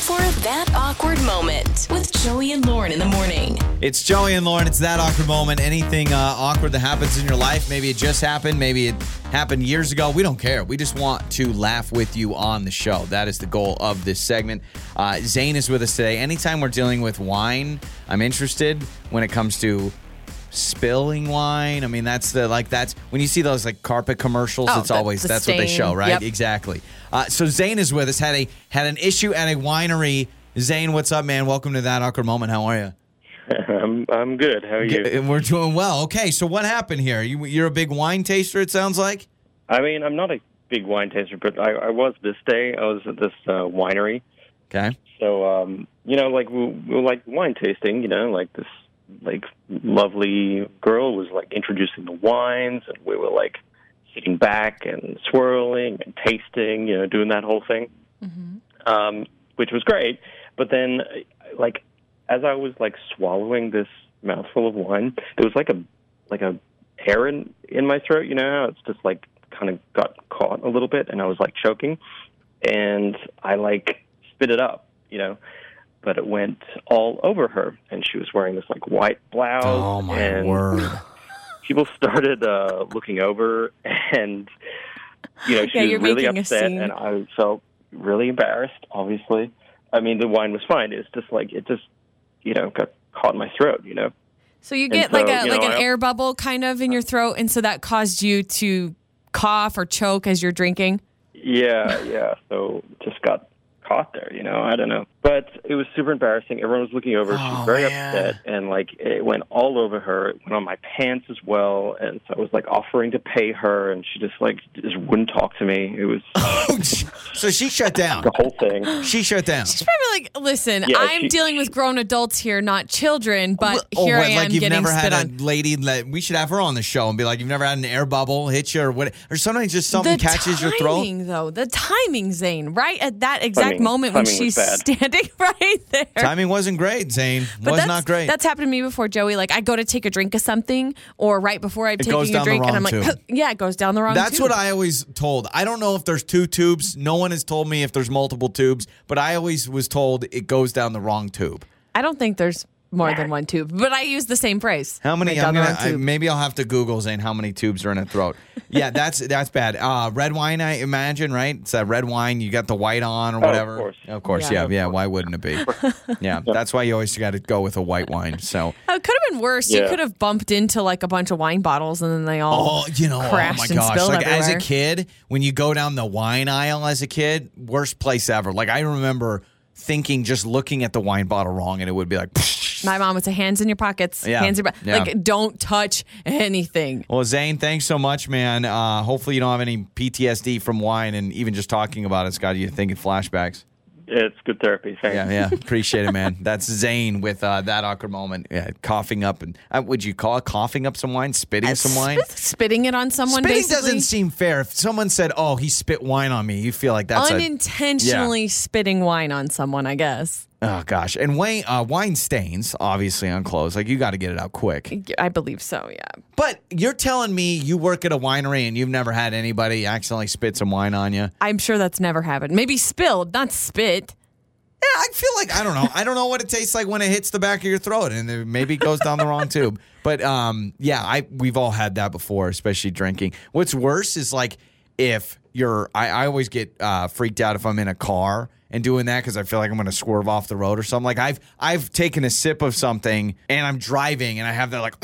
for That Awkward Moment with Joey and Lauren in the morning. It's Joey and Lauren. It's that awkward moment. Anything uh, awkward that happens in your life, maybe it just happened, maybe it happened years ago. We don't care. We just want to laugh with you on the show. That is the goal of this segment. Uh, Zane is with us today. Anytime we're dealing with wine, I'm interested when it comes to spilling wine. I mean, that's the like that's when you see those like carpet commercials. Oh, it's the- always the that's what they show, right? Yep. Exactly. Uh, so Zane is with us. Had a had an issue at a winery. Zane, what's up, man? Welcome to that awkward moment. How are you? I'm I'm good. How are you? Yeah, We're doing well. Okay, so what happened here? You, you're a big wine taster, it sounds like. I mean, I'm not a big wine taster, but I, I was this day. I was at this uh, winery, Okay. so um, you know, like we, we like wine tasting. You know, like this like lovely girl was like introducing the wines, and we were like sitting back and swirling and tasting. You know, doing that whole thing, um, which was great. But then, like, as I was like swallowing this mouthful of wine, there was like a like a air in in my throat. You know, it's just like kind of got caught a little bit, and I was like choking, and I like spit it up. You know. But it went all over her, and she was wearing this like white blouse. Oh my and word. people started uh, looking over, and you know she Yeah, was really making a upset, scene. and I felt really embarrassed. Obviously, I mean the wine was fine. It's just like it just you know got caught in my throat. You know, So you And get so, like a you like an I- air bubble kind of in your throat, and so that caused you to cough or choke as you're drinking. yeah, yeah. So just got caught there. You know, I don't know, but it was super embarrassing. Everyone was looking over. she Oh, was very man. upset, and like it went all over her. It went on my pants as well, and so I was like offering to pay her, and she just like just wouldn't talk to me. It was oh, so she shut down. the whole thing. She shut down. She's probably like, "Listen, Yeah, I'm she- dealing with grown adults here, not children, oh, but Oh, here what, I am like you've getting never had spit a on." lady that we should have her on the show and be like, you've never had an air bubble hit you or what? Or sometimes just something the catches your throat. timing, though, the timing, Zane, right at that exact Timing- moment when timing was she's standing right there. Timing wasn't great, Zane. But was not great. That's happened to me before, Joey. Like I go to take a drink of something, or right before I'm goes taking down a drink, and I'm like, tube. yeah, it goes down the wrong. That's tube. what I always told. I don't know if there's two tubes. No one has told me if there's multiple tubes, but I always was told it goes down the wrong tube. I don't think there's more than one tube, but I use the same phrase. How many? Right I'm down the gonna, wrong I, tube. maybe I'll have to Google Zane how many tubes are in a throat. yeah, that's that's bad. Uh, red wine, I imagine, right? It's that red wine. You got the white on or Oh, of whatever. course. Of course, Yeah. yeah, yeah. Why wouldn't it be? yeah, that's why you always got to go with a white wine. So, Oh, it could have been worse. You Yeah. could have bumped into like a bunch of wine bottles, and then they all. oh, you know, oh crashed my and gosh! spilled Like as a everywhere. kid, when you go down the wine aisle as a kid, worst place ever. Like I remember thinking, just looking at the wine bottle wrong, and it would be like. My mom would say, "Hands in your pockets, Yeah. hands in your po-" Yeah. like don't touch anything." Well, Zane, thanks so much, man. Uh, hopefully, you don't have any PTSD from wine, and even just talking about it's got you thinking flashbacks. It's good therapy. Thanks. Yeah, yeah, appreciate it, man. That's Zane with uh, that awkward moment. Yeah, coughing up, and uh, would you call it coughing up some wine, spitting some wine? Spit- spitting it on someone. Spitting basically. doesn't seem fair. If someone said, "Oh, he spit wine on me," you feel like that's a unintentionally spitting wine on someone. I guess. Oh gosh. And wine, uh, wine stains obviously on clothes. Like you got to get it out quick. I believe so. Yeah. But you're telling me you work at a winery and you've never had anybody accidentally spit some wine on you? I'm sure that's never happened. Maybe spilled, not spit. Yeah, I feel like I don't know. I don't know what it tastes like when it hits the back of your throat, and it maybe it goes down the wrong tube. But um, yeah, I we've all had that before, especially drinking. What's worse is like if you're. I, I always get uh, freaked out if I'm in a car and doing that because I feel like I'm going to swerve off the road or something. Like I've I've taken a sip of something and I'm driving and I have that like,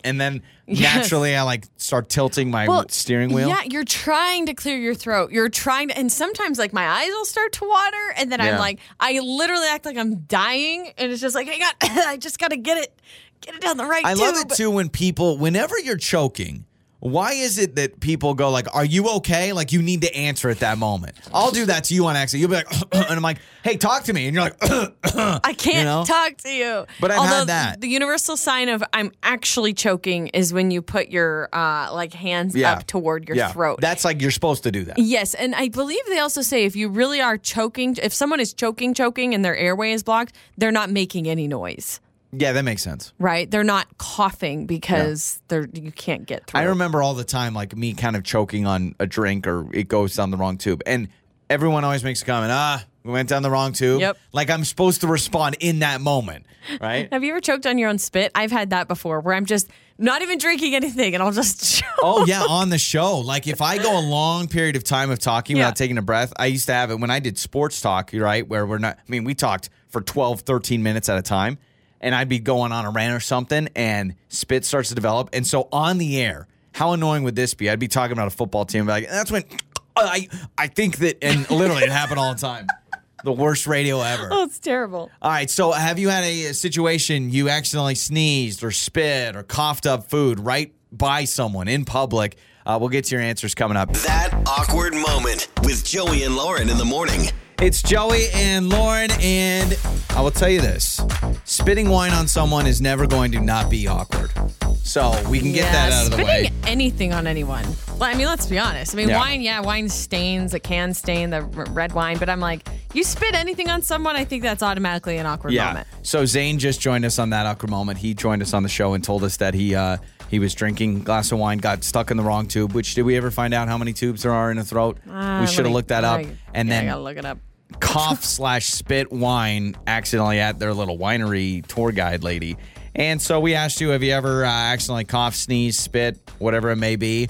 and then Yes. naturally I like start tilting my steering wheel. Yeah, you're trying to clear your throat. You're trying to, and sometimes like my eyes will start to water, and then Yeah. I'm like, I literally act like I'm dying, and it's just like, hang on, I just got to get it, get it down the right I love it too when people, whenever you're choking, why is it that people go like, "Are you okay?" Like you need to answer at that moment. I'll do that to you on accident. You'll be like, and I'm like, "Hey, talk to me," and you're like, I can't you know? talk to you. But I've had Although that. The universal sign of I'm actually choking is when you put your uh, like hands Yeah. up toward your yeah, throat. That's like you're supposed to do that. Yes, and I believe they also say if you really are choking, if someone is choking, choking, and their airway is blocked, they're not making any noise. Yeah, that makes sense. right? They're not coughing because they're you can't get through. I remember all the time, like me kind of choking on a drink or it goes down the wrong tube. And everyone always makes a comment, ah, We went down the wrong tube. Yep. Like I'm supposed to respond in that moment, right? Have you ever choked on your own spit? I've had that before where I'm just not even drinking anything and I'll just choke. Oh yeah, on the show. Like if I go a long period of time of talking Yeah. without taking a breath, I used to have it when I did sports talk, right? Where we're not I mean, we talked for 12, 13 minutes at a time, and I'd be going on a rant or something and spit starts to develop. And so on the air, how annoying would this be? I'd be talking about a football team, like, that's when I I think that and literally it happened all the time. The worst radio ever. Oh, it's terrible. All right. So, have you had a situation you accidentally sneezed or spit or coughed up food right by someone in public? Uh, we'll get to your answers coming up. That awkward moment with Joey and Lauren in the morning. It's Joey and Lauren, and I will tell you this spitting wine on someone is never going to not be awkward. So, we can get that out of the way. spitting anything on anyone. Well, I mean, let's be honest. I mean, Yeah. wine, yeah, wine stains. It can stain the r- red wine, but I'm like, you spit anything on someone, I think that's automatically an awkward Yeah. moment. So Zane just joined us on that awkward moment. He joined us on the show and told us that he uh, he was drinking a glass of wine, got stuck in the wrong tube. Which did we ever find out how many tubes there are in a throat? Uh, we should have looked that up. I- and yeah, I then gotta look it up. Cough slash spit wine accidentally at their little winery tour guide lady. And so we asked you, have you ever uh, accidentally cough, sneeze, spit, whatever it may be?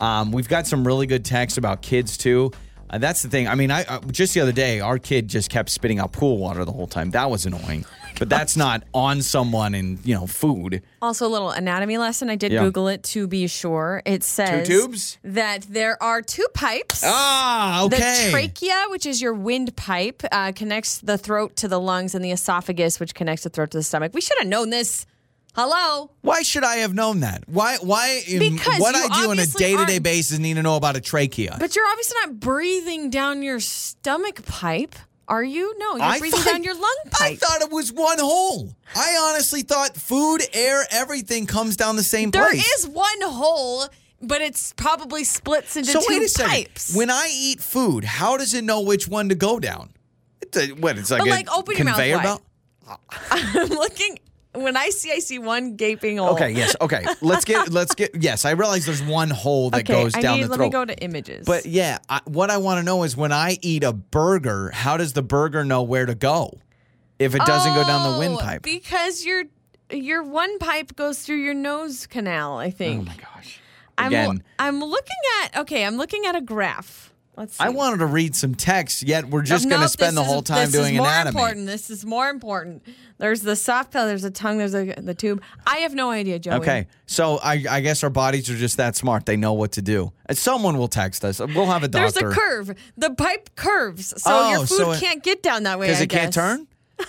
Um, we've got some really good texts about kids too. Uh, that's the thing. I mean, I uh, just the other day, our kid just kept spitting out pool water the whole time. That was annoying. But that's not on someone in you know food. Also, a little anatomy lesson. I did Yeah. Google it to be sure. It says tubes? that there are two pipes. Ah, okay. The trachea, which is your windpipe, uh, connects the throat to the lungs, and the esophagus, which connects the throat to the stomach. We should have known this. Hello. Why should I have known that? Why? Why? in Because what you I do on a obviously day to day aren't- basis need to know about a trachea. But you're obviously not breathing down your stomach pipe, are you? No, you're I breathing thought- down your lung pipe. I thought it was one hole. I honestly thought food, air, everything comes down the same There place. is one hole, but it's probably splits into so two wait a second. pipes. When I eat food, how does it know which one to go down? It's a, what? It's like But, a like, open your mouth belt. I'm looking when I see I see one gaping hole. Okay. Yes. Okay. Let's get. Let's get. Yes, I realize there's one hole that Okay, goes I down need, the throat. let me go to images. But yeah, I, what I want to know is when I eat a burger, how does the burger know where to go if it doesn't go down the Oh, windpipe? Because your your one pipe goes through your nose canal, I oh think. oh my gosh! I'm Again, I'm looking at okay, I'm looking at a graph. Let's see. I wanted to read some text, yet we're just oh, No, going to this spend the is- whole time doing anatomy. this is more important. This is more important. There's the soft palate, there's the tongue, there's the, the tube. I have no idea, Joey. Okay, so I, I guess our bodies are just that smart. They know what to do. And someone will text us. We'll have a doctor. There's a curve. The pipe curves, so Oh, your food so it- can't get down that way. because it can't guess. turn.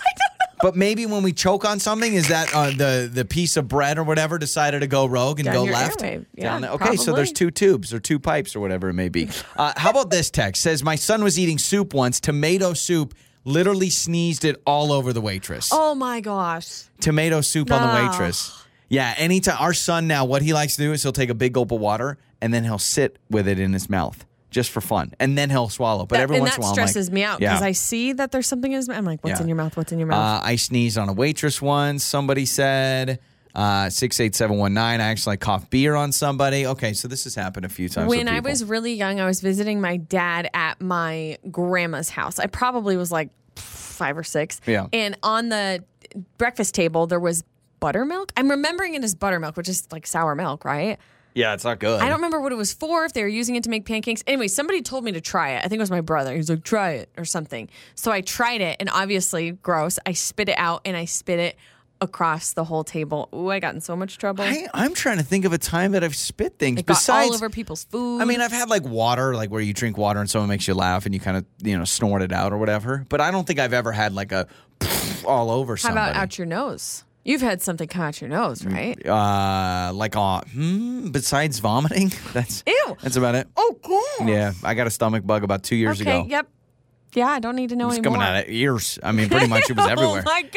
I don't know. But maybe when we choke on something, is that uh, the the piece of bread or whatever decided to go rogue and Down go left? airway. Yeah, Down there. Okay, so there's two tubes or two pipes or whatever it may be. Uh, how about this text? Says my son was eating soup once. Tomato soup. Literally sneezed it all over the waitress. Oh my gosh. tomato soup on the waitress. Yeah, anytime our son now, what he likes to do is he'll take a big gulp of water and then he'll sit with it in his mouth just for fun, and then he'll swallow. But That- every and once that in a while, I'm stresses like, me out yeah. because I see that there's something in his mouth. I'm like, what's Yeah. in your mouth? What's in your mouth? Uh, I sneezed on a waitress once. Somebody said uh, six eight seven one nine. I actually coughed beer on somebody. Okay, so this has happened a few times. when I was really young, I was visiting my dad at my grandma's house. I probably was like five or six. Yeah. And on the breakfast table, there was buttermilk. I'm remembering it as buttermilk, which is like sour milk, right? Yeah, it's not good. I don't remember what it was for, if they were using it to make pancakes. Anyway, somebody told me to try it. I think it was my brother. He was like, try it or something. So I tried it, and obviously, gross. I spit it out and I spit it across the whole table. Ooh, I got in so much trouble. I, I'm trying to think of a time that I've spit things. it Besides, all over people's food. I mean, I've had like water, like where you drink water and someone makes you laugh and you kind of, you know, snort it out or whatever. But I don't think I've ever had like a all over How somebody. about out your nose? You've had something come out your nose, right? uh, like uh, hmm, besides vomiting, that's Ew. that's about it. Oh, God. Yeah, I got a stomach bug about two years Okay, ago. yep. Yeah, I don't need to know It was anymore. coming out of ears. I mean, pretty much it was everywhere. oh, my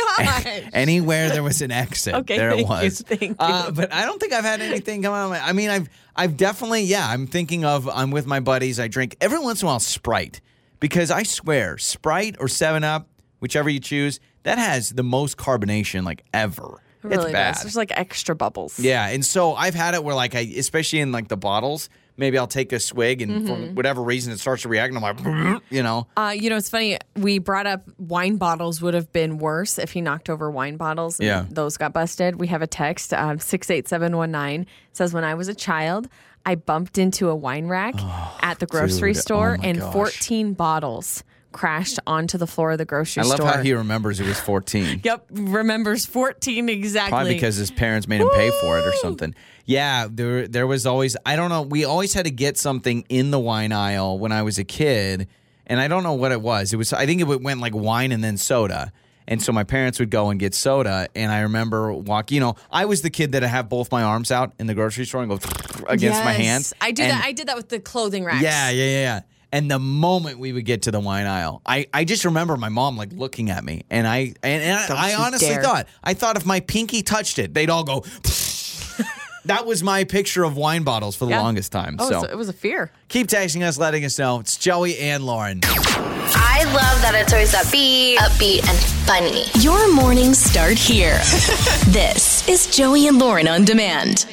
god! Anywhere there was an exit, Okay, there it you, was. thank Uh, you. but I don't think I've had anything come out of my. I mean, I've I've definitely yeah. I'm thinking of I'm with my buddies. I drink every once in a while Sprite because I swear Sprite or Seven Up, whichever you choose, that has the most carbonation like ever. It really it's bad. does. There's like extra bubbles. Yeah, and so I've had it where like I, especially in like the bottles, maybe I'll take a swig, and for Mm-hmm. whatever reason it starts to react, and I'm like, you know, Uh, you know, it's funny. We brought up wine bottles would have been worse if he knocked over wine bottles. and Yeah. those got busted. We have a text um, six eight seven one nine says when I was a child, I bumped into a wine rack at the grocery dude. store, Oh and gosh. fourteen bottles crashed onto the floor of the grocery store. I love store. how he remembers he was 14. Yep, remembers fourteen exactly. Probably because his parents made him pay for it or something. Yeah, there there was always I don't know. We always had to get something in the wine aisle when I was a kid, and I don't know what it was. It was I think it went like wine and then soda. And so my parents would go and get soda, and I remember walk. You know, I was the kid that I have both my arms out in the grocery store and go against my hands. I do And- that. I did that with the clothing racks. yeah, yeah, yeah, yeah. And the moment we would get to the wine aisle, I, I just remember my mom like looking at me, and I and, and I, I honestly dare. thought I thought if my pinky touched it, they'd all go. that was my picture of wine bottles for the Yeah. longest time. Oh, so so it was a fear. keep texting us, letting us know. It's Joey and Lauren. I love that it's always upbeat, upbeat, and funny. Your mornings start here. this is Joey and Lauren on demand.